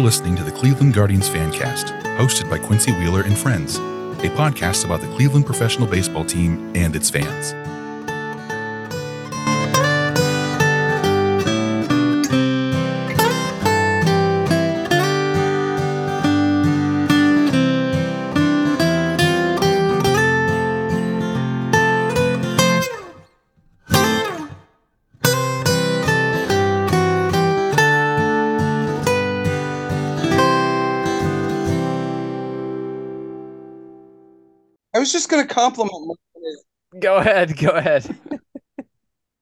listening to the Cleveland Guardians Fancast, hosted by Quincy Wheeler and Friends, a podcast about the Cleveland professional baseball team and its fans. Was just going to compliment Mike on his, Go ahead. Go ahead. I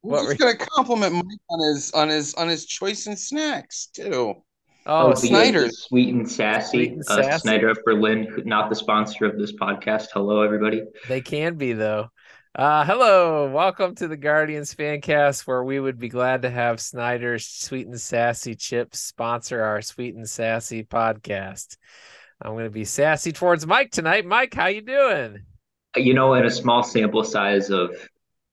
What was were just going to compliment Mike on his on his on his choice in snacks too. Oh, Oh, Snyder. Snyder. Sweet and sassy. Sweet and Uh, sassy. Snyder of Berlin, not the sponsor of this podcast. Hello, everybody. They can be though. Uh, hello, welcome to the Guardians Fancast, where we would be glad to have Snyder's Sweet and Sassy Chips sponsor our Sweet and Sassy podcast. I'm going to be sassy towards Mike tonight. Mike, how you doing? You know, in a small sample size of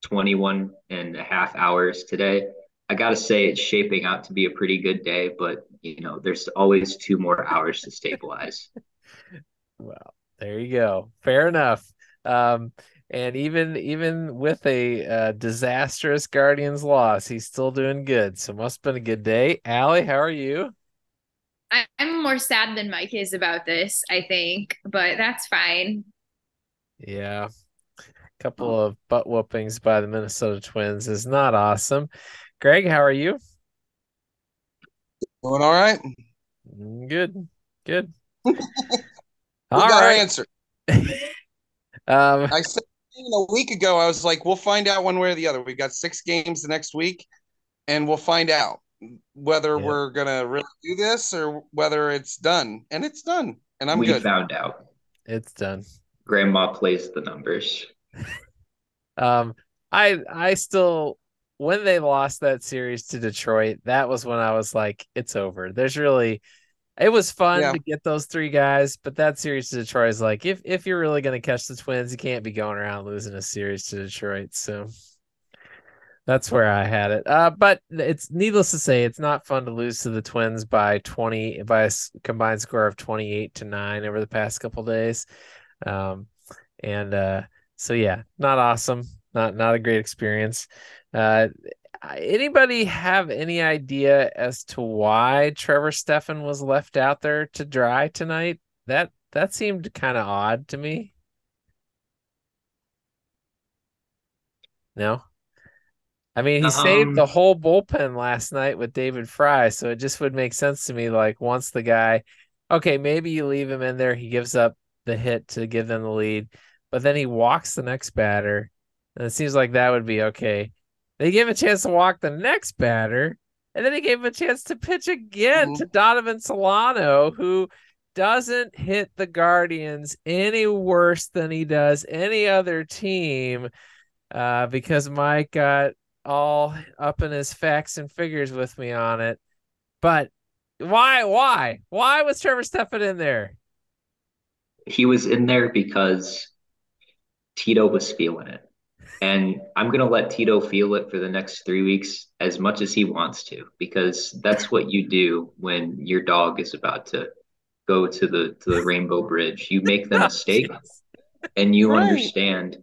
21 and a half hours today, I got to say it's shaping out to be a pretty good day, but, you know, there's always two more hours to stabilize. Well, there you go. Fair enough. Um, and even even with a uh, disastrous Guardians loss, he's still doing good. So must have been a good day. Allie, how are you? I- I'm more sad than Mike is about this, I think, but that's fine. Yeah. A couple of butt whoopings by the Minnesota Twins is not awesome. Greg, how are you? Doing all right. Mm, Good. Good. We All got our answer. Um, I said even a week ago, I was like, we'll find out one way or the other. We've got six games the next week, and we'll find out whether Yeah. we're gonna really do this or whether it's done. And it's done. And I'm we good. found out. it's done. Grandma plays the numbers. Um, I I still when they lost that series to Detroit, that was when I was like, it's over. There's really it was fun Yeah. to get those three guys, but that series to Detroit is like if if you're really gonna catch the Twins, you can't be going around losing a series to Detroit. So that's where I had it. Uh, but it's needless to say, it's not fun to lose to the Twins by 20 by a s- combined score of 28 to 9 over the past couple days. Um, and uh, so yeah, not awesome, not not a great experience. Uh, anybody have any idea as to why Trevor Stephan was left out there to dry tonight? That that seemed kind of odd to me. No. I mean, he saved the Um, whole bullpen last night with David Fry, so it just would make sense to me. Like, once the guy, okay, maybe you leave him in there, he gives up the hit to give them the lead, but then he walks the next batter, and it seems like that would be okay. They gave him a chance to walk the next batter, and then he gave him a chance to pitch again to Donovan Solano, who doesn't hit the Guardians any worse than he does any other team uh, because Mike got all up in his facts and figures with me on it. But why, why, why was Trevor Stephan in there? He was in there because Tito was feeling it. And I'm going to let Tito feel it for the next three weeks as much as he wants to, because that's what you do when your dog is about to go to the to the Rainbow Bridge. You make the oh, mistake, and you Right. understand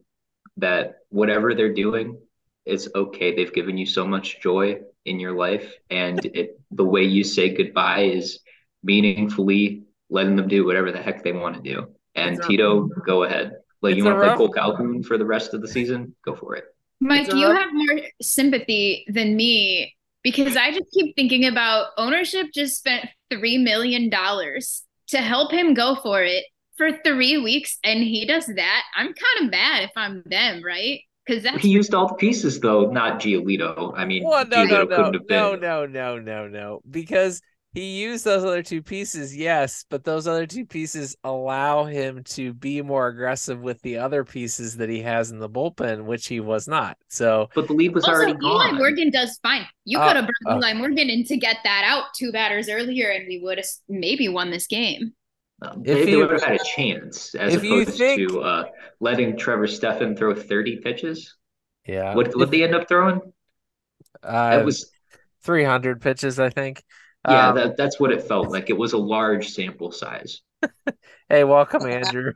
that whatever they're doing is okay. They've given you so much joy in your life, and it the way you say goodbye is meaningfully letting them do whatever the heck they want to do. And It's a- Tito, go ahead. Like you It's a want to play rough- Cole Calhoun for the rest of the season? Go for it. Mike, It's you rough- have more sympathy than me because I just keep thinking about ownership just spent $3 million to help him go for it for three weeks and he does that. I'm kind of mad if I'm them, right? Because that's He used all the pieces though, not Giolito. I mean, Well, no, no, Giolito no, couldn't have no, no, no, no, no, because he used those other two pieces, yes, but those other two pieces allow him to be more aggressive with the other pieces that he has in the bullpen, which he was not. So, But the lead was also already Eli gone. Morgan does fine. You Oh, could have brought oh. Eli Morgan in to get that out two batters earlier and we would have maybe won this game. Um, If they, they you- would have had a chance as if you opposed think- to uh, letting Trevor Stephan throw 30 pitches. yeah, What what they end up throwing? uh, It was 300 pitches, I think. Yeah, Um, that, that's what it felt like. It was a large sample size. hey, welcome, Andrew.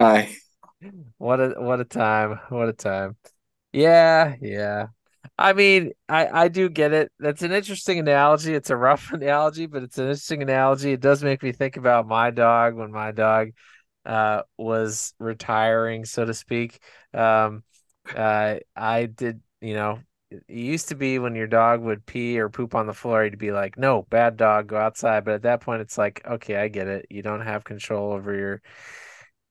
Hi. What a what a time. What a time. Yeah, yeah. I mean, I I do get it. That's an interesting analogy. It's a rough analogy, but it's an interesting analogy. It does make me think about my dog when my dog uh was retiring, so to speak. Um uh I did, you know, it used to be when your dog would pee or poop on the floor, you'd be like, "No, bad dog, go outside." But at that point, it's like, "Okay, I get it. You don't have control over your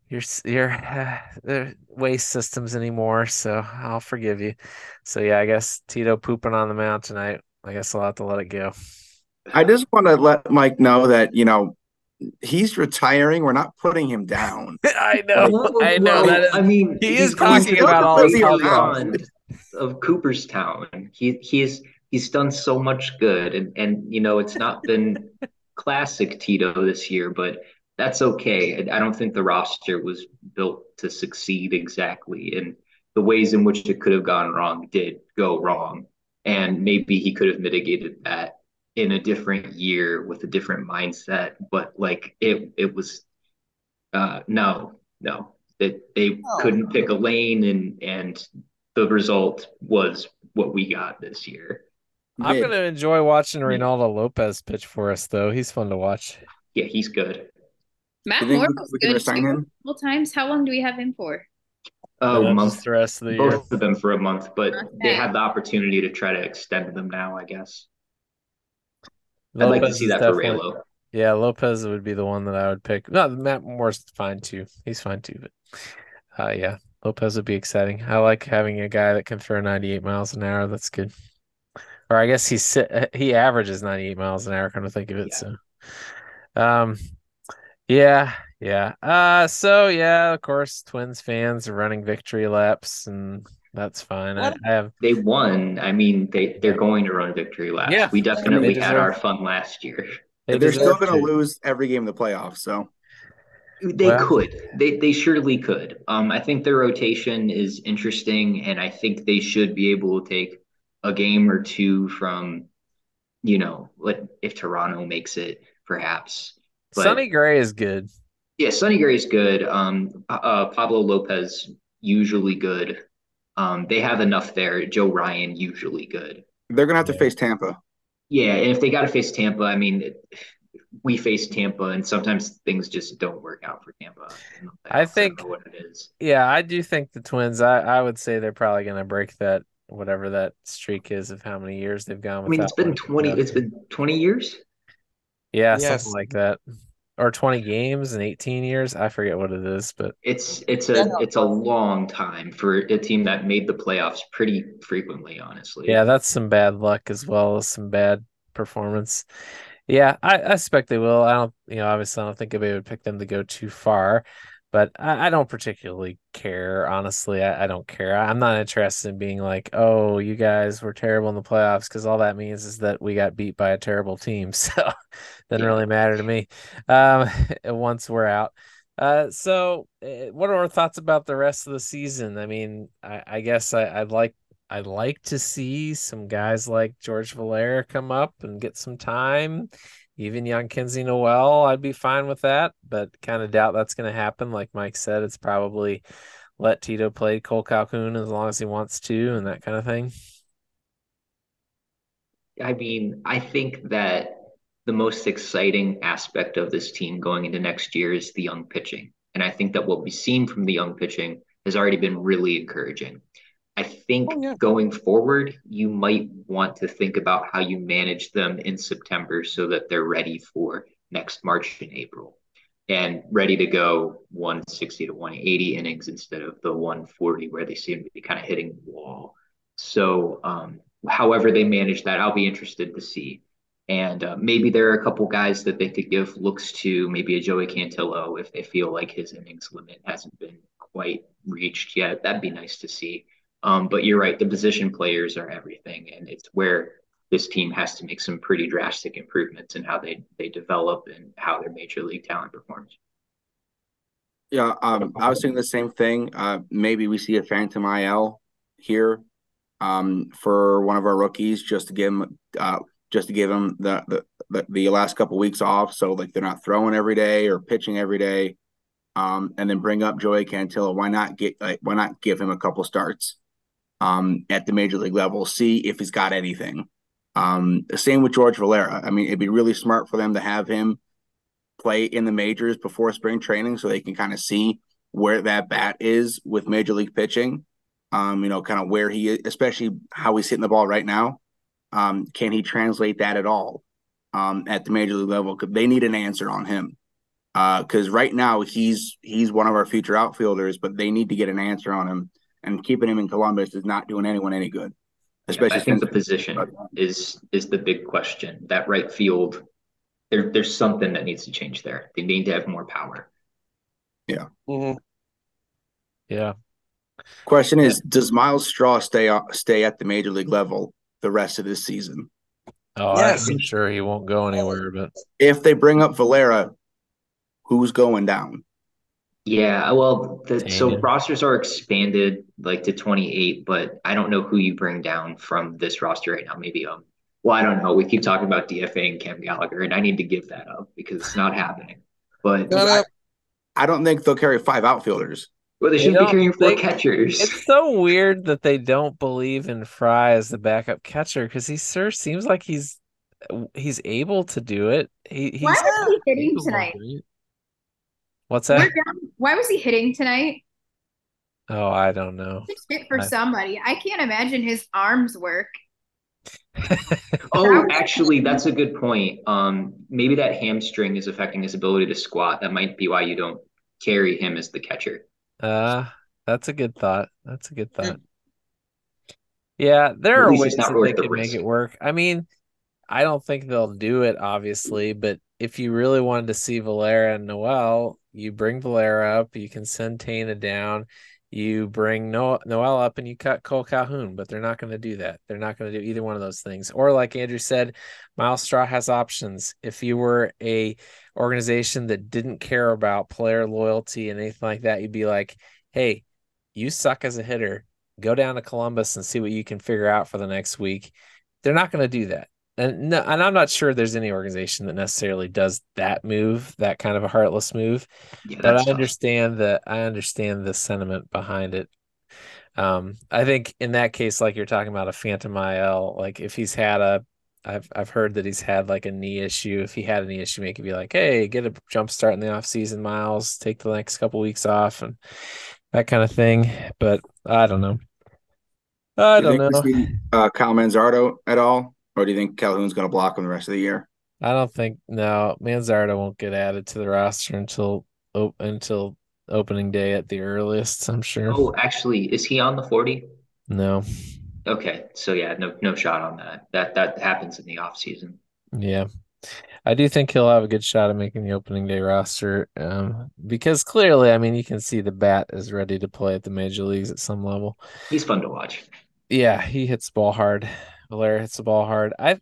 your your uh, waste systems anymore, so I'll forgive you. So yeah, I guess Tito pooping on the mound tonight. I guess I'll have to let it go. I just want to let Mike know that, you know, he's retiring. We're not putting him down. I know, I know Well, that is. I mean, he is talking about all his way health beyond of Cooperstown. He he's he's done so much good, and and you know it's not been classic Tito this year, but that's okay. I don't think the roster was built to succeed exactly, and the ways in which it could have gone wrong did go wrong, and maybe he could have mitigated that in a different year with a different mindset. But like it it was uh no no that they No. couldn't pick a lane and and the result was what we got this year. I'm gonna enjoy watching Reynaldo Lopez pitch for us, though. He's fun to watch. Yeah, he's good. Matt You Moore was good too, multiple times. How long do we have him for? Oh, Uh, a just month. the rest of the year. Both of them for a month, but they Okay. had the opportunity to try to extend them now, I guess. I'd like to see that for Raylo. Yeah, Lopez would be the one that I would pick. No, Matt Moore's fine too. He's fine too, but uh yeah, Lopez would be exciting. I like having a guy that can throw 98 miles an hour. That's good. Or I guess he's he averages 98 miles an hour kind of think of it. Yeah. So um yeah, yeah. Uh so yeah, of course, Twins fans are running victory laps and that's fine. I, I have They won. I mean, they they're going to run victory laps. Yeah. We definitely They had deserve- our fun last year. they They're still going to to. lose every game of the playoffs. So They Well- could. They they surely could. Um, I think their rotation is interesting, and I think they should be able to take a game or two from, you know, what if Toronto makes it, perhaps. But Sonny Gray is good. yeah, Sonny Gray is good. Um, uh, Pablo Lopez usually good. Um, they have enough there. Joe Ryan usually good. they're going to have to Yeah. face Tampa. Yeah, and if they got to face Tampa, I mean, it, we face Tampa, and sometimes things just don't work out for Tampa. I think- don't what it is. Yeah, I do think the Twins. I I would say they're probably going to break that whatever that streak is of how many years they've gone I mean, it's without been winning. 20, Yeah. it's been 20 years. Yeah, Yes. something like that, or twenty games in eighteen years. I forget what it is, but It's it's a it's a long time for a team that made the playoffs pretty frequently, honestly. yeah, that's some bad luck as well as some bad performance. Yeah, I, I suspect they will. I don't, you know, obviously I don't think anybody would pick them to go too far, but I, I don't particularly care. Honestly, I, I don't care. I'm not interested in being like, oh, you guys were terrible in the playoffs because all that means is that we got beat by a terrible team. So doesn't Yeah. really matter to me. Um, once we're out. Uh, so uh, what are our thoughts about the rest of the season? I mean, I, I guess I, I'd like I'd like to see some guys like George Valera come up and get some time. Even young Kenzie Noel, I'd be fine with that, but kind of doubt that's going to happen. Like Mike said, it's probably let Tito play Cole Calhoun as long as he wants to and that kind of thing. I mean, I think that the most exciting aspect of this team going into next year is the young pitching. And I think that what we've seen from the young pitching has already been really encouraging. I think Oh, yeah. going forward, you might want to think about how you manage them in September so that they're ready for next March and April and ready to go 160 to 180 innings instead of the 140 where they seem to be kind of hitting the wall. So, um, however they manage that, I'll be interested to see. And uh, maybe there are a couple guys that they could give looks to, maybe a Joey Cantillo if they feel like his innings limit hasn't been quite reached yet. That'd be nice to see. Um, but you're right, the position players are everything, and it's where this team has to make some pretty drastic improvements in how they they develop and how their major league talent performs. Yeah, um, I was thinking the same thing. Uh, maybe we see a phantom IL here, um, for one of our rookies just to give him uh, just to give the the the, the last couple weeks off, so like they're not throwing every day or pitching every day. Um, and then bring up Joey Cantillo. Why not get like why not give him a couple starts um, at the major league level? See if he's got anything. Um, same with George Valera. I mean, it'd be really smart for them to have him play in the majors before spring training so they can kind of see where that bat is with major league pitching. Um, you know, kind of where he is, especially how he's hitting the ball right now. Um, can he translate that at all um, at the major league level? They need an answer on him. Because uh, right now he's he's one of our future outfielders, but they need to get an answer on him. And keeping him in Columbus is not doing anyone any good. Especially yeah, I think the position is is the big question. That right field, there there's something that needs to change there. They need to have more power. Yeah. Mhm. Yeah. Question is, does Myles Straw stay stay at the major league level the rest of this season? Oh, Yes. I'm sure he won't go anywhere, but If they bring up Valera, who's going down? Yeah, well, the, so rosters are expanded like to 28, but I don't know who you bring down from this roster right now. Maybe um, well, I don't know. We keep talking about DFA and Cam Gallagher, and I need to give that up because it's not happening. But No, no, I don't think they'll carry five outfielders. well, they They shouldn't be carrying four they- catchers. it's so weird that they don't believe in Fry as the backup catcher because he sure seems like he's he's able to do it. He, he's Why was he hitting tonight? it. What's We're that? Why was he hitting tonight? Oh, I don't know. It's fit for I- somebody. I can't imagine his arms work. Oh, actually, that's a good point. Um, maybe that hamstring is affecting his ability to squat. That might be why you don't carry him as the catcher. Uh, that's a good thought. That's a good thought. Yeah, there are ways it's not that worth they the could make it work. I mean, I don't think they'll do it, obviously, but if you really wanted to see Valera and Noel, you bring Valera up, you can send Tena down, you bring no- Noel up, and you cut Cole Calhoun, but they're not going to do that. They're not going to do either one of those things. Or, like Andrew said, Myles Straw has options. If you were a organization that didn't care about player loyalty and anything like that, you'd be like, hey, you suck as a hitter. Go down to Columbus and see what you can figure out for the next week. They're not going to do that. And no, and I'm not sure there's any organization that necessarily does that move, that kind of a heartless move. Yeah, But I tough. understand the I understand the sentiment behind it. Um, I think in that case, like you're talking about a phantom IL, like if he's had a I've I've heard that he's had like a knee issue. If he had a knee issue, make it be like, hey, get a jump start in the off season, Myles, take the next couple weeks off and that kind of thing. But I don't know. I Do you don't think know. we see uh, Kyle Manzardo at all, or do you think Calhoun's going to block him the rest of the year? I don't think no Manzardo won't get added to the roster until op- until opening day at the earliest. I'm sure. Oh, actually, is he on the 40? No, Okay, so yeah, no no shot on that. That that happens in the off season. yeah, I do think he'll have a good shot at making the opening day roster. Um, because clearly, I mean, you can see the bat is ready to play at the major leagues at some level. He's fun to watch. Yeah, he hits ball hard. Valera hits the ball hard. I,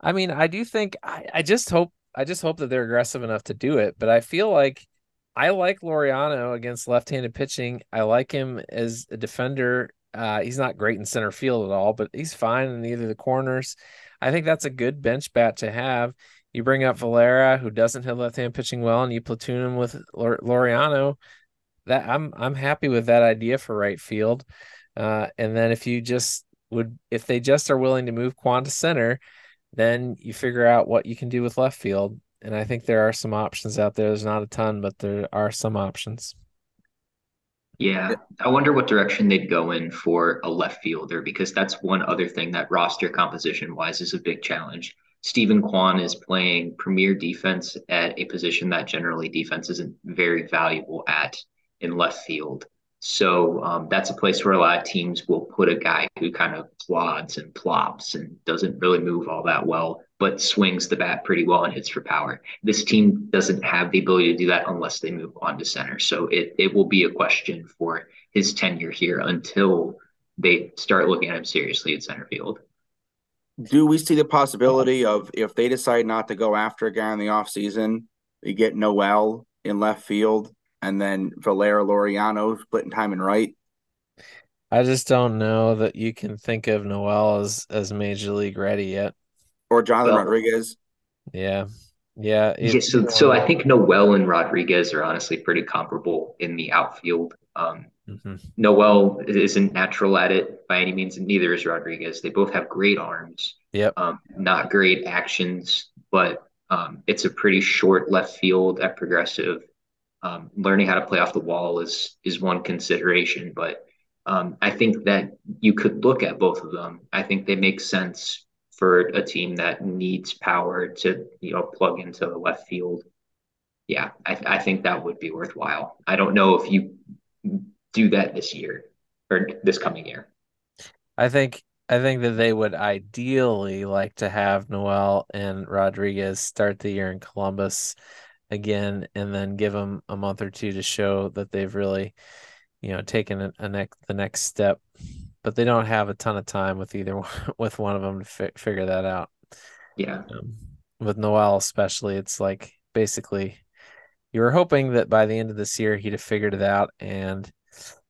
I mean, I do think I, I just hope I just hope that they're aggressive enough to do it. But I feel like I like Laureano against left-handed pitching. I like him as a defender. Uh, he's not great in center field at all, but he's fine in either the corners. I think that's a good bench bat to have. You bring up Valera, who doesn't hit left-hand pitching well, and you platoon him with Lor- Laureano. That I'm I'm happy with that idea for right field. Uh, and then if you just would, if they just are willing to move Kwan to center, then you figure out what you can do with left field. And I think there are some options out there. There's not a ton, but there are some options. Yeah, I wonder what direction they'd go in for a left fielder because that's one other thing that roster composition wise is a big challenge. Stephen Kwan is playing premier defense at a position that generally defense isn't very valuable at in left field. So um, that's a place where a lot of teams will put a guy who kind of plods and plops and doesn't really move all that well, but swings the bat pretty well and hits for power. This team doesn't have the ability to do that unless they move on to center. So it, it will be a question for his tenure here until they start looking at him seriously at center field. Do we see the possibility of if they decide not to go after a guy in the offseason, we get Noel in left field and then Valera Laureano splitting time and right? I just don't know that you can think of Noel as as major league ready yet. or Jonathan Well- Rodriguez. Yeah. Yeah. it- Yeah, so so I think Noel and Rodriguez are honestly pretty comparable in the outfield. Um, Mhm. Noel isn't natural at it by any means, and neither is Rodriguez. They both have great arms. Yep. Um, not great actions, but um, it's a pretty short left field at Progressive. Um, learning how to play off the wall is is one consideration, but um, I think that you could look at both of them. I think they make sense for a team that needs power to you know plug into the left field. Yeah, I, I think that would be worthwhile. I don't know if you do that this year or this coming year. I think I think that they would ideally like to have Noel and Rodriguez start the year in Columbus again, and then give them a month or two to show that they've really, you know, taken a, a next the next step. But they don't have a ton of time with either one, with one of them to fi- figure that out. Yeah. Um, with Noel especially, it's like basically you were hoping that by the end of this year he'd have figured it out, and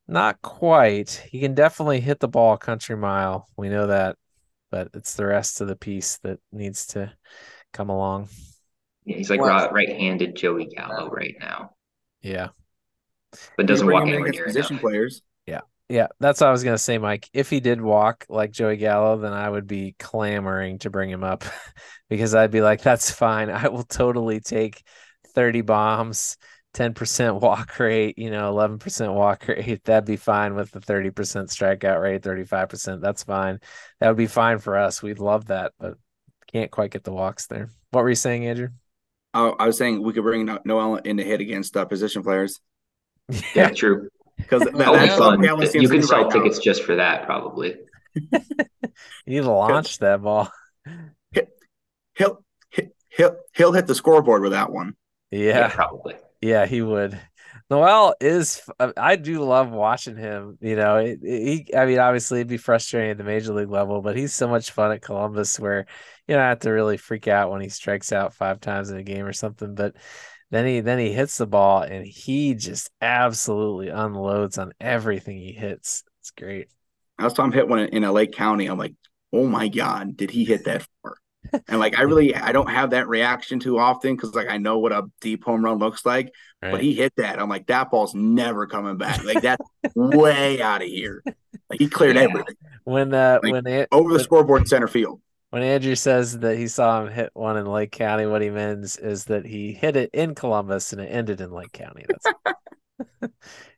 not quite. He can definitely hit the ball a country mile. We know that, but it's the rest of the piece that needs to come along. Yeah, he's like Well- right, handed Joey Gallo right now, Yeah. but doesn't walk anywhere against near position enough. players. Yeah, yeah, that's what I was gonna say, Mike. If he did walk like Joey Gallo, then I would be clamoring to bring him up because I'd be like, that's fine. I will totally take 30 bombs, 10% walk rate, you know, 11% walk rate. That'd be fine with the 30% strikeout rate, 35%. That's fine. That would be fine for us. We'd love that, but can't quite get the walks there. What were you saying, Andrew? Uh, I was saying we could bring No- Noel in to hit against uh, position players Yeah, true. because that, That would be that's fun. what we haven't seen You can sell right now. tickets just for that, probably. You need to launch that ball. He'll, he'll he'll hit the scoreboard with that one. Yeah. probably. Yeah, he would. Noel is. Uh, I do love watching him. You know, he. I mean, obviously, it'd be frustrating at the major league level, but he's so much fun at Columbus, where you don't have to really freak out when he strikes out five times in a game or something. But then he then he hits the ball and he just absolutely unloads on everything he hits. It's great. I saw him hit one in, Lake County. I'm like, oh my god, did he hit that? And like, I really I don't have that reaction too often because like I know what a deep home run looks like. Right? But he hit that. I'm like, that ball's never coming back. Like that's way out of here. Like he cleared Yeah. everything when uh like, when it, over the when- scoreboard center field. When Andrew says that he saw him hit one in Lake County, what he means is that he hit it in Columbus and it ended in Lake County. That's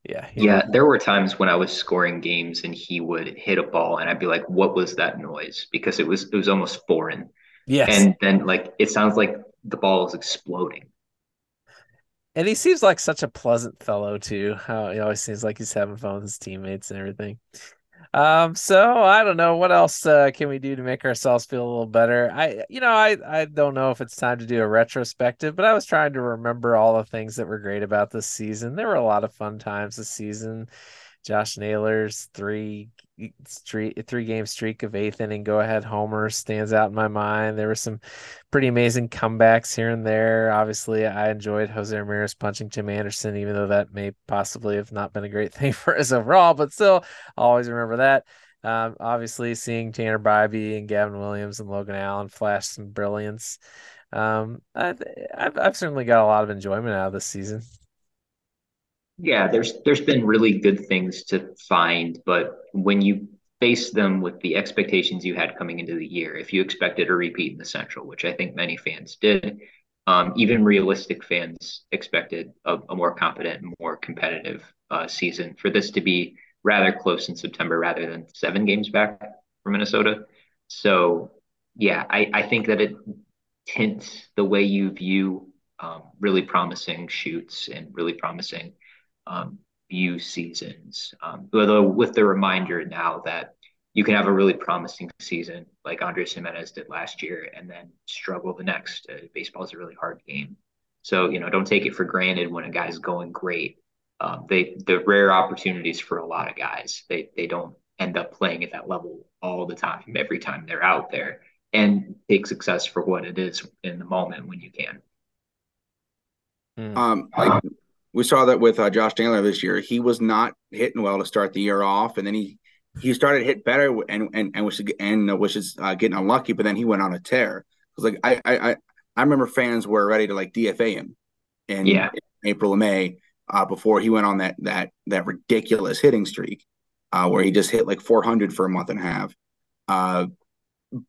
yeah. he- Yeah, there were times when I was scoring games and he would hit a ball and I'd be like, "What was that noise?" Because it was it was almost foreign. Yes. And then like it sounds like the ball is exploding. And he seems like such a pleasant fellow too. How he always seems like he's having fun with his teammates and everything. Um, so I don't know what else uh, can we do to make ourselves feel a little better. I, you know, I I don't know if it's time to do a retrospective, but I was trying to remember all the things that were great about this season. There were a lot of fun times this season. Josh Naylor's three streak, three game streak of eighth inning go ahead homers stands out in my mind. There were some pretty amazing comebacks here and there. Obviously, I enjoyed Jose Ramirez punching Tim Anderson, even though that may possibly have not been a great thing for us overall, but still, I'll always remember that. Um, obviously, seeing Tanner Bibee and Gavin Williams and Logan Allen flash some brilliance. Um, I, I've, I've certainly got a lot of enjoyment out of this season. Yeah, there's there's been really good things to find, but when you face them with the expectations you had coming into the year, if you expected a repeat in the Central, which I think many fans did, um, even realistic fans expected a, a more competent, more competitive uh, season for this to be rather close in September rather than seven games back from Minnesota. So, yeah, I, I think that it tints the way you view um, really promising shoots and really promising um, view seasons. Um, although with the reminder now that you can have a really promising season like Andrés Giménez did last year and then struggle the next. Uh, baseball is a really hard game. So, you know, don't take it for granted when a guy's going great. Um, they the rare opportunities for a lot of guys. They they don't end up playing at that level all the time every time they're out there and take success for what it is in the moment when you can. Mm. Um, like we saw that with uh, Josh Naylor this year. He was not hitting well to start the year off, and then he he started hit better and and and was and was just uh, getting unlucky, but then he went on a tear. Because like I I I remember fans were ready to like DFA him in, Yeah. in April and May uh, before he went on that that that ridiculous hitting streak uh, where he just hit like 400 for a month and a half. Uh,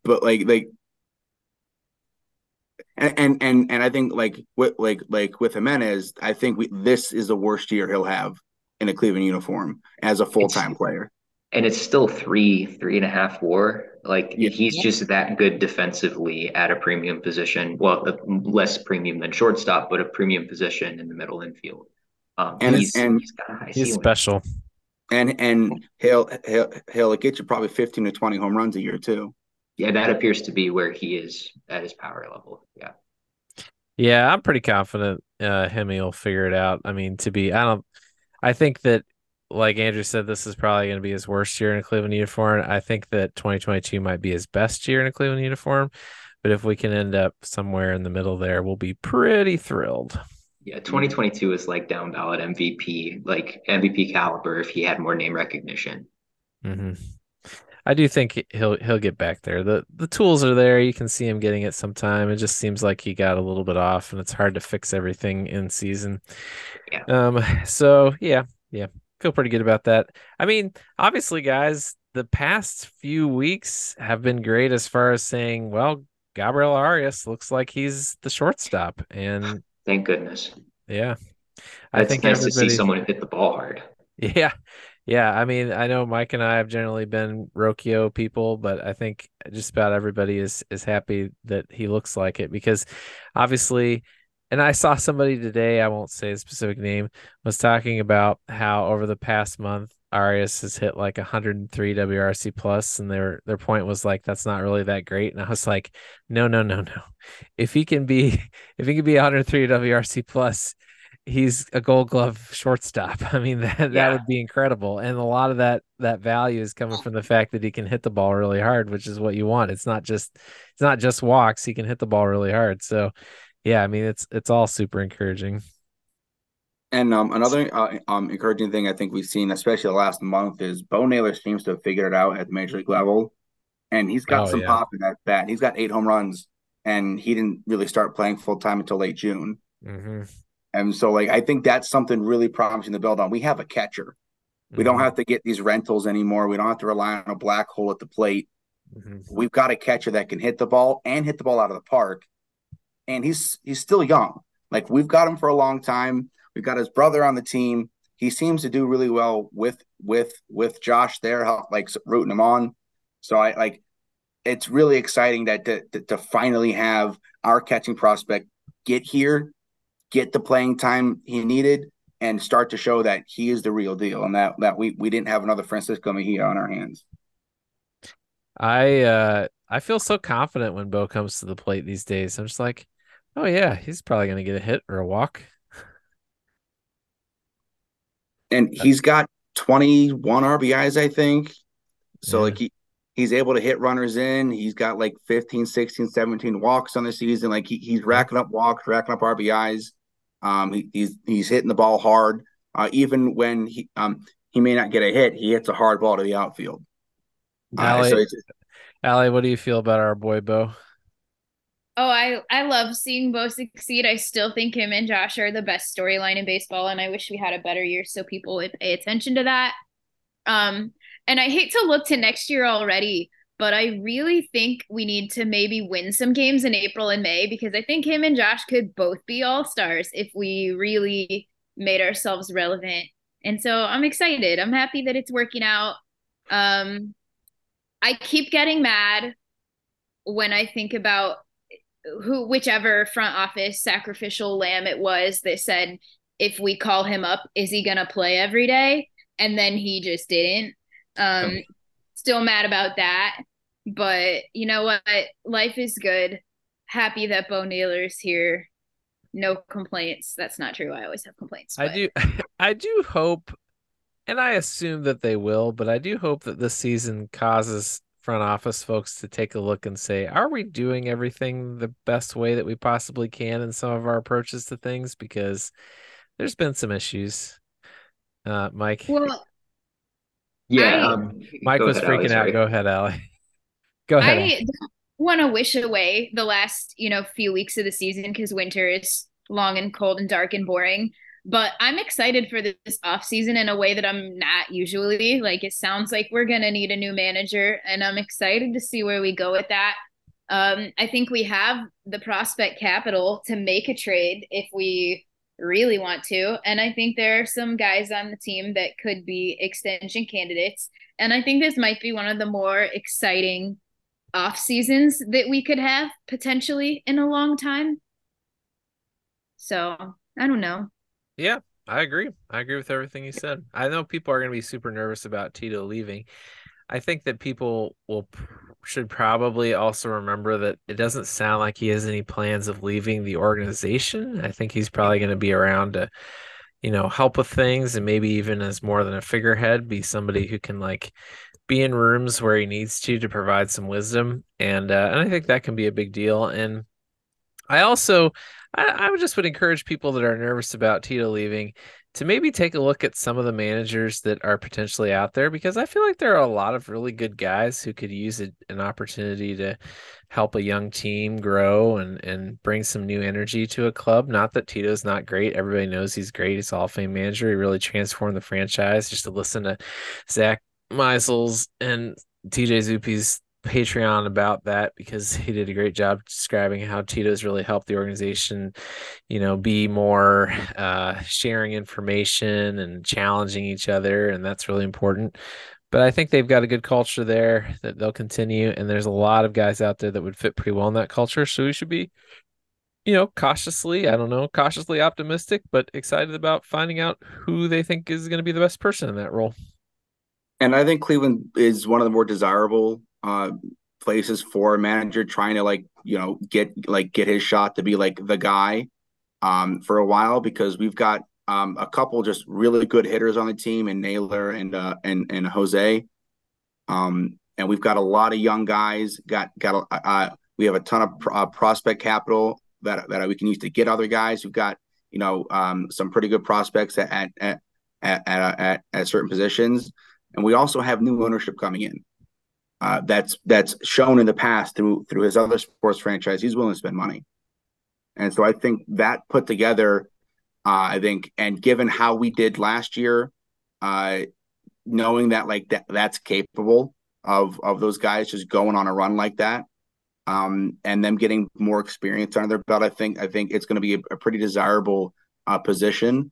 but like like and and and, and I think like with like like with Giménez, I think we, this is the worst year he'll have in a Cleveland uniform as a full time player. And it's still three, three and a half war. Like Yeah. he's just that good defensively at a premium position. Well, a less premium than shortstop, but a premium position in the middle infield. Um, And- he's, and- he's got a high He's special. And and he'll he'll he'll get you probably 15 to 20 home runs a year too. Yeah, that appears to be where he is at his power level. Yeah. Yeah, I'm pretty confident uh Hemi will figure it out. I mean, to be I don't I think that like Andrew said, this is probably gonna be his worst year in a Cleveland uniform. I think that 2022 might be his best year in a Cleveland uniform. But if we can end up somewhere in the middle there, we'll be pretty thrilled. Yeah, 2022 is like down ballot MVP, like MVP caliber if he had more name recognition. hmm I do think he'll he'll get back there. the The tools are there. You can see him getting it sometime. It just seems like he got a little bit off, and it's hard to fix everything in season. Yeah. Um. So yeah, yeah, feel pretty good about that. I mean, obviously, guys, the past few weeks have been great as far as saying, well, Gabriel Arias looks like he's the shortstop, and Thank goodness. yeah, I It's think nice to see someone hit the ball hard. yeah. Yeah. I mean, I know Mike and I have generally been Rocchio people, but I think just about everybody is is happy that he looks like it because obviously and I saw somebody today, I won't say a specific name, was talking about how over the past month Arias has hit like 103 WRC plus and their their point was like that's not really that great and I was like no no no no if he can be if he can be 103 WRC plus he's a gold glove shortstop. I mean that that would be incredible. And a lot of that that value is coming from the fact that he can hit the ball really hard, which is what you want. It's not just it's not just walks, he can hit the ball really hard. So yeah, I mean it's it's all super encouraging. And um, another uh, um, encouraging thing I think we've seen, especially the last month, is Bo Naylor seems to have figured it out at the major league level, and he's got Oh, some yeah. pop in that bat. He's got eight home runs, and he didn't really start playing full time until late June. Mm-hmm. And so, like, I think that's something really promising to build on. We have a catcher. We don't have to get these rentals anymore. We don't have to rely on a black hole at the plate. hmm We've got a catcher that can hit the ball and hit the ball out of the park. And he's he's still young. Like we've got him for a long time. We've got his brother on the team. He seems to do really well with with with Josh there, like rooting him on. So I like it's really exciting that to, to, to finally have our catching prospect get here, get the playing time he needed, and start to show that he is the real deal, and that that we we didn't have another Francisco Mejia on our hands. I uh I feel so confident when Bo comes to the plate these days. I'm just like, oh yeah, he's probably gonna get a hit or a walk. and he's got 21 RBIs, I think. So Yeah. like he he's able to hit runners in. He's got like 15, 16, 17 walks on the season. Like he, he's racking up walks, racking up RBIs. Um he, he's he's hitting the ball hard. Uh even when he um he may not get a hit, he hits a hard ball to the outfield. Uh, Allie, so it's, Allie, what do you feel about our boy Bo? Oh, I I love seeing Bo succeed. I still think him and Josh are the best storyline in baseball, and I wish we had a better year so people would pay attention to that. Um, and I hate to look to next year already, but I really think we need to maybe win some games in April and May because I think him and Josh could both be all stars if we really made ourselves relevant. And so I'm excited. I'm happy that it's working out. Um, I keep getting mad when I think about who whichever front office sacrificial lamb it was that said if we call him up is he going to play every day and then he just didn't um still mad about that but you know what life is good happy that bo naylor's here no complaints that's not true i always have complaints I do I do hope and I assume that they will, but I do hope that this season causes front office folks to take a look and say, are we doing everything the best way that we possibly can in some of our approaches to things? Because there's been some issues. Uh Mike. well Yeah, I- um, Mike was ahead, freaking Ally, out. sorry. Go ahead, Allie. Go ahead. I don't want to wish away the last, you know, few weeks of the season because winter is long and cold and dark and boring. But I'm excited for this off season in a way that I'm not usually. Like it sounds like we're gonna need a new manager, and I'm excited to see where we go with that. Um, I think we have the prospect capital to make a trade if we really want to. And I think there are some guys on the team that could be extension candidates. And I think this might be one of the more exciting off seasons that we could have potentially in a long time. So I don't know. Yeah, I agree. I agree with everything you said. I know people are going to be super nervous about Tito leaving. I think that people will should probably also remember that it doesn't sound like he has any plans of leaving the organization. I think he's probably going to be around to, you know, help with things and maybe even as more than a figurehead, be somebody who can like be in rooms where he needs to to provide some wisdom. And uh, and I think that can be a big deal. And I also I, I just would encourage people that are nervous about Tito leaving to maybe take a look at some of the managers that are potentially out there because I feel like there are a lot of really good guys who could use a, an opportunity to help a young team grow and and bring some new energy to a club. Not that Tito's not great. Everybody knows he's great. He's a Hall of Fame manager. He really transformed the franchise. Just to listen to Zack Meisel's and TJ Zuppe's Patreon about that because he did a great job describing how Tito's really helped the organization, you know, be more uh, sharing information and challenging each other, and that's really important. But I think they've got a good culture there that they'll continue, and there's a lot of guys out there that would fit pretty well in that culture. So we should be, you know, cautiously, I don't know, cautiously optimistic, but excited about finding out who they think is going to be the best person in that role. And I think Cleveland is one of the more desirable uh, places for a manager trying to like you know get like get his shot to be like the guy um, for a while because we've got um, a couple just really good hitters on the team and Naylor and uh, and and Jose, um, and we've got a lot of young guys. Got got a, uh, we have a ton of uh, prospect capital that that we can use to get other guys. We've got you know um, some pretty good prospects at at at at, at, at certain positions, and we also have new ownership coming in uh, that's that's shown in the past through through his other sports franchise. He's willing to spend money, and so I think that put together, uh, I think, and given how we did last year, uh, knowing that like that that's capable of of those guys just going on a run like that, um, and them getting more experience under their belt, I think I think it's going to be a, a, pretty desirable uh, position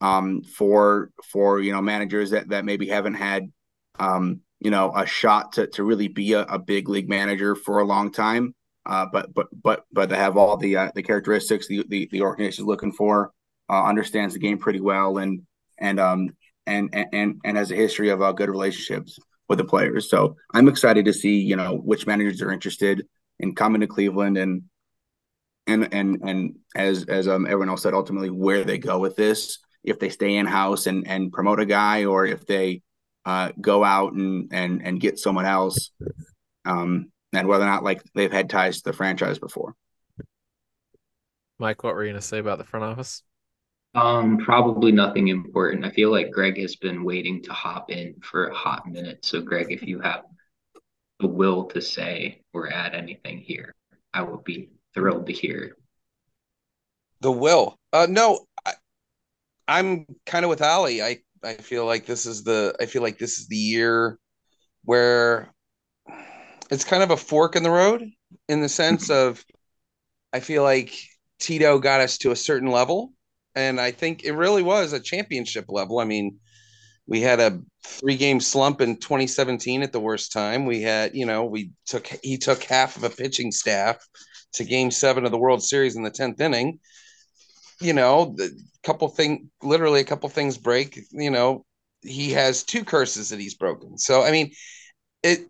um, for for you know managers that that maybe haven't had. Um, you know a shot to to really be a, a big league manager for a long time. Uh, but but but but to have all the uh, the characteristics the, the the organization is looking for, uh, understands the game pretty well, and and um and and and has a history of uh, good relationships with the players. So I'm excited to see you know which managers are interested in coming to Cleveland and and and and as as um everyone else said, ultimately where they go with this, if they stay in house and and promote a guy, or if they uh, go out and and and get someone else, um, and whether or not like they've had ties to the franchise before. Mike, what were you going to say about the front office? Um, probably nothing important. I feel like Greg has been waiting to hop in for a hot minute. So, Greg, if you have the will to say or add anything here, I will be thrilled to hear. The will? Uh, no, I, I'm kind of with Ali. I I feel like this is the I feel like this is the year where it's kind of a fork in the road in the sense of I feel like Tito got us to a certain level and I think it really was a championship level. I mean, we had a three game slump in 2017 at the worst time. We had, you know, we took he took half of a pitching staff to game 7 of the World Series in the 10th inning. You know, the couple thing literally a couple things break, you know, he has two curses that he's broken. So I mean, it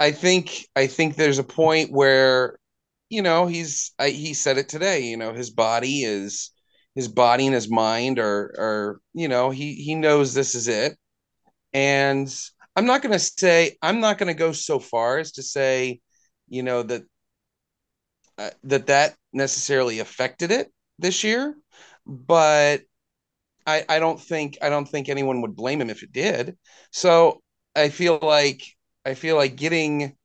I think I think there's a point where you know, he's I, he said it today, you know, his body is his body and his mind are are you know he he knows this is it and i'm not going to say i'm not going to go so far as to say you know that uh, that that necessarily affected it this year but i i don't think i don't think anyone would blame him if it did so I feel like I feel like getting.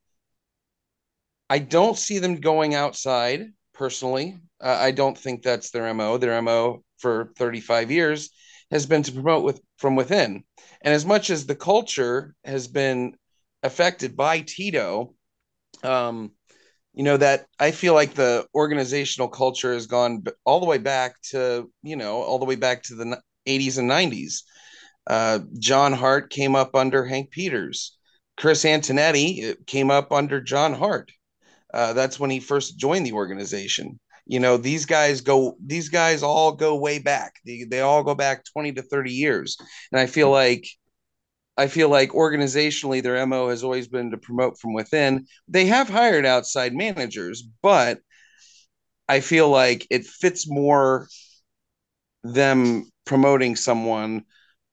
I don't see them going outside personally. Uh, I don't think that's their mo. Their mo for 35 years has been to promote with from within. And as much as the culture has been affected by Tito, um, you know that I feel like the organizational culture has gone all the way back to you know all the way back to the 80s and 90s. Uh, John Hart came up under Hank Peters. Chris Antonetti came up under John Hart. Uh, that's when he first joined the organization. You know, these guys go, these guys all go way back. They, they all go back 20 to 30 years. And I feel like, I feel like organizationally, their MO has always been to promote from within. They have hired outside managers, but I feel like it fits more them promoting someone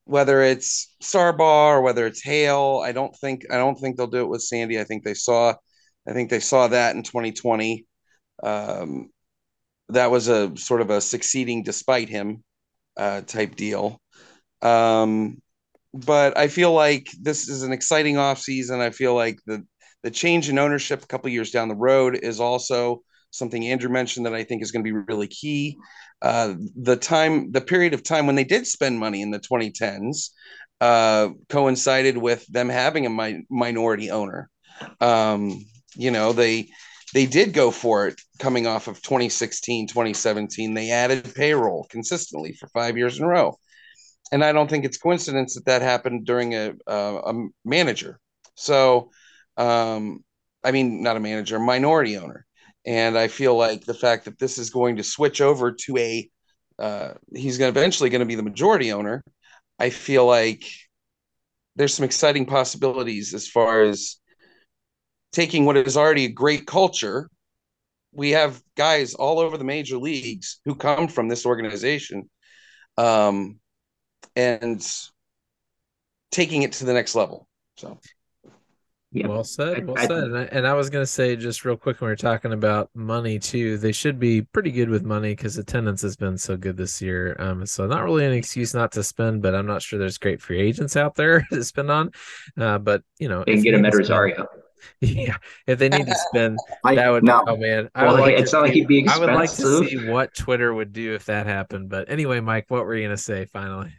whether it's Sarbaugh or whether it's Hale. I don't think I don't think they'll do it with Sandy. I think they saw I think they saw that in 2020. Um, that was a sort of a succeeding despite him uh, type deal. Um, but I feel like this is an exciting off season. I feel like the the change in ownership a couple years down the road is also something Andrew mentioned that I think is going to be really key. Uh, the time, the period of time when they did spend money in the 2010s uh, coincided with them having a mi- minority owner. Um, you know, they they did go for it coming off of 2016, 2017. They added payroll consistently for five years in a row. And I don't think it's coincidence that that happened during a, a, a manager. So, um, I mean, not a manager, minority owner. And I feel like the fact that this is going to switch over to a, uh, he's going eventually going to be the majority owner. I feel like there's some exciting possibilities as far as taking what is already a great culture. We have guys all over the major leagues who come from this organization, um, and taking it to the next level. So, yeah. Well said. Well I, said. and, I, and I was going to say just real quick when we are talking about money too, they should be pretty good with money because attendance has been so good this year. Um, so not really an excuse not to spend, but I'm not sure there's great free agents out there to spend on. Uh, but you know, they can get Amed Rosario. Yeah, if they need to spend, I, that would. No. Oh man, I well, would like it's not see, like he'd be expensive. I would like to see what Twitter would do if that happened. But anyway, Mike, what were you gonna say finally?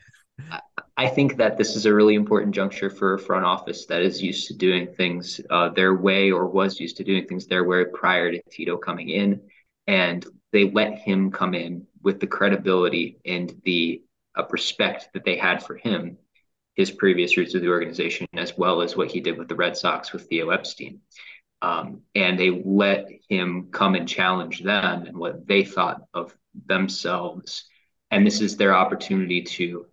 I think that this is a really important juncture for a front office that is used to doing things uh, their way or was used to doing things their way prior to Tito coming in, and they let him come in with the credibility and the uh, respect that they had for him his previous roots of the organization, as well as what he did with the Red Sox with Theo Epstein. Um, and they let him come and challenge them and what they thought of themselves. And this is their opportunity to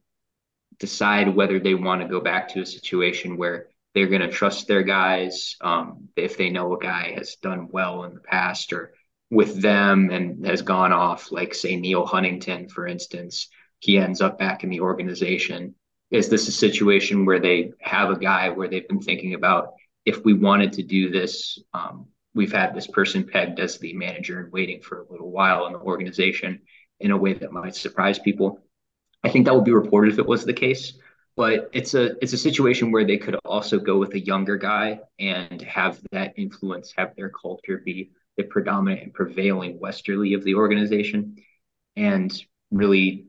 decide whether they want to go back to a situation where they're going to trust their guys um, if they know a guy has done well in the past or with them and has gone off, like, say, Neal Huntington, for instance. He ends up back in the organization is this a situation where they have a guy where they've been thinking about if we wanted to do this, um, we've had this person pegged as the manager and waiting for a little while in the organization in a way that might surprise people. I think that would be reported if it was the case, but it's a it's a situation where they could also go with a younger guy and have that influence, have their culture be the predominant and prevailing westerly of the organization, and really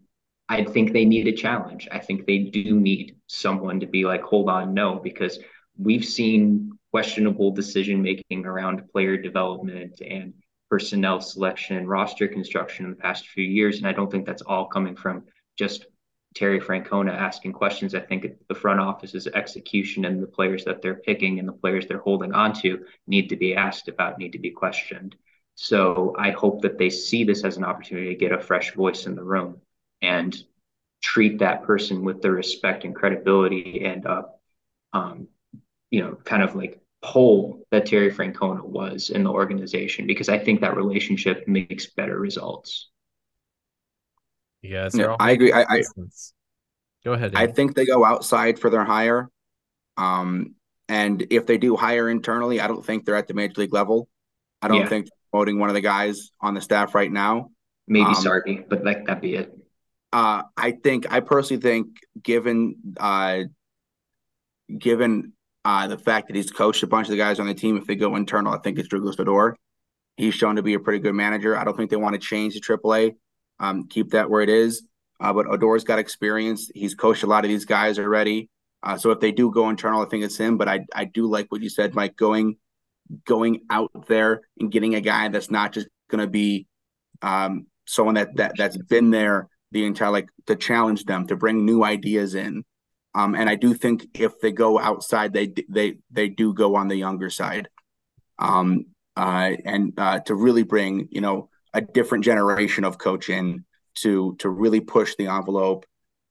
I think they need a challenge. I think they do need someone to be like, hold on, no, because we've seen questionable decision making around player development and personnel selection and roster construction in the past few years. And I don't think that's all coming from just Terry Francona asking questions. I think the front office's execution and the players that they're picking and the players they're holding on to need to be asked about, need to be questioned. So I hope that they see this as an opportunity to get a fresh voice in the room and treat that person with the respect and credibility and uh, um, you know kind of like pull that Terry Francona was in the organization because I think that relationship makes better results. Yeah, yeah I agree. I, I, go ahead. I think they go outside for their hire. Um, and if they do hire internally, I don't think they're at the major league level. I don't yeah. think voting one of the guys on the staff right now. Maybe um, Sarby, but like that'd be it. Uh, I think I personally think given uh, given Uh, the fact that he's coached a bunch of the guys on the team, if they go internal, I think it's Douglas Odor. He's shown to be a pretty good manager. I don't think they want to change the AAA. Um, keep that where it is. Uh, but Odor's got experience. He's coached a lot of these guys already. Uh, so if they do go internal, I think it's him. But I I do like what you said, Mike. Going going out there and getting a guy that's not just going to be um, someone that that that's been there the entire like to challenge them to bring new ideas in. Um, and I do think if they go outside, they they they do go on the younger side, um, uh, and uh, to really bring you know a different generation of coaching to to really push the envelope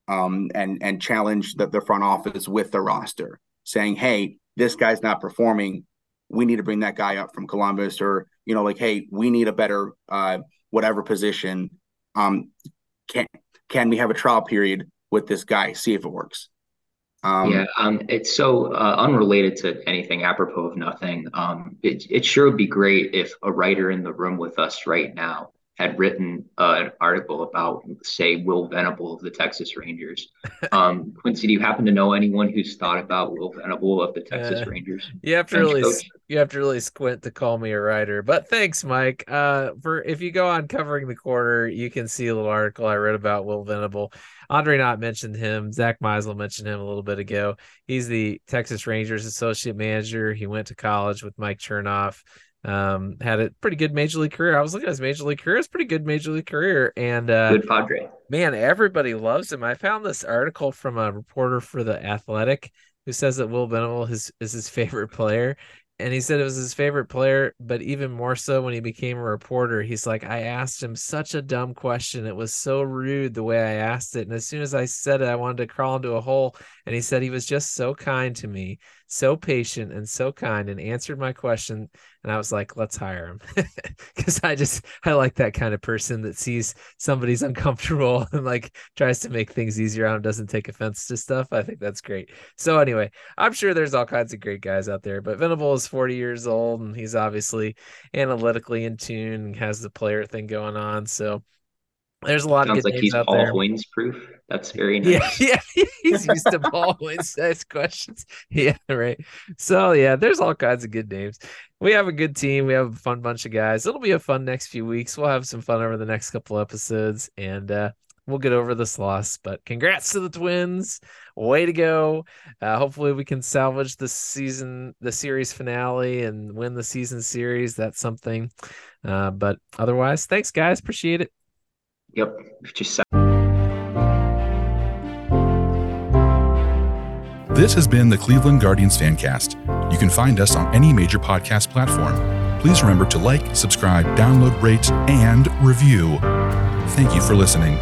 um, and and challenge the, the front office with the roster, saying, "Hey, this guy's not performing. We need to bring that guy up from Columbus," or you know, like, "Hey, we need a better uh, whatever position. Um, can can we have a trial period with this guy? See if it works." Um, yeah, um, it's so uh, unrelated to anything, apropos of nothing. Um, it it sure would be great if a writer in the room with us right now had written uh, an article about, say, Will Venable of the Texas Rangers. Um, Quincy, do you happen to know anyone who's thought about Will Venable of the Texas uh, Rangers? You have to really coach? you have to really squint to call me a writer. But thanks, Mike. Uh, for if you go on Covering the Corner, you can see a little article I read about Will Venable. Andre Knott mentioned him. Zack Meisel mentioned him a little bit ago. He's the Texas Rangers associate manager. He went to college with Mike Chernoff. Um, had a pretty good major league career. I was looking at his major league career. It's pretty good major league career. And uh, good Padre. Man, everybody loves him. I found this article from a reporter for the Athletic who says that Will Venable is, is his favorite player and he said it was his favorite player, but even more so when he became a reporter. He's like, I asked him such a dumb question. It was so rude the way I asked it. And as soon as I said it, I wanted to crawl into a hole. And he said he was just so kind to me, so patient and so kind, and answered my question. And I was like, let's hire him. Cause I just, I like that kind of person that sees somebody's uncomfortable and like tries to make things easier on doesn't take offense to stuff. I think that's great. So, anyway, I'm sure there's all kinds of great guys out there, but Venable is 40 years old and he's obviously analytically in tune and has the player thing going on. So, there's a lot Sounds of like he's Paul there. Hoynes proof. That's very nice. Yeah, yeah, he's used to Paul Hoynes nice questions. Yeah, right. So yeah, there's all kinds of good names. We have a good team. We have a fun bunch of guys. It'll be a fun next few weeks. We'll have some fun over the next couple episodes, and uh, we'll get over this loss. But congrats to the Twins. Way to go. Uh, hopefully we can salvage the season, the series finale, and win the season series. That's something. Uh, but otherwise, thanks guys. Appreciate it. Yep. Just This has been the Cleveland Guardians Fancast. You can find us on any major podcast platform. Please remember to like, subscribe, download, rate, and review. Thank you for listening.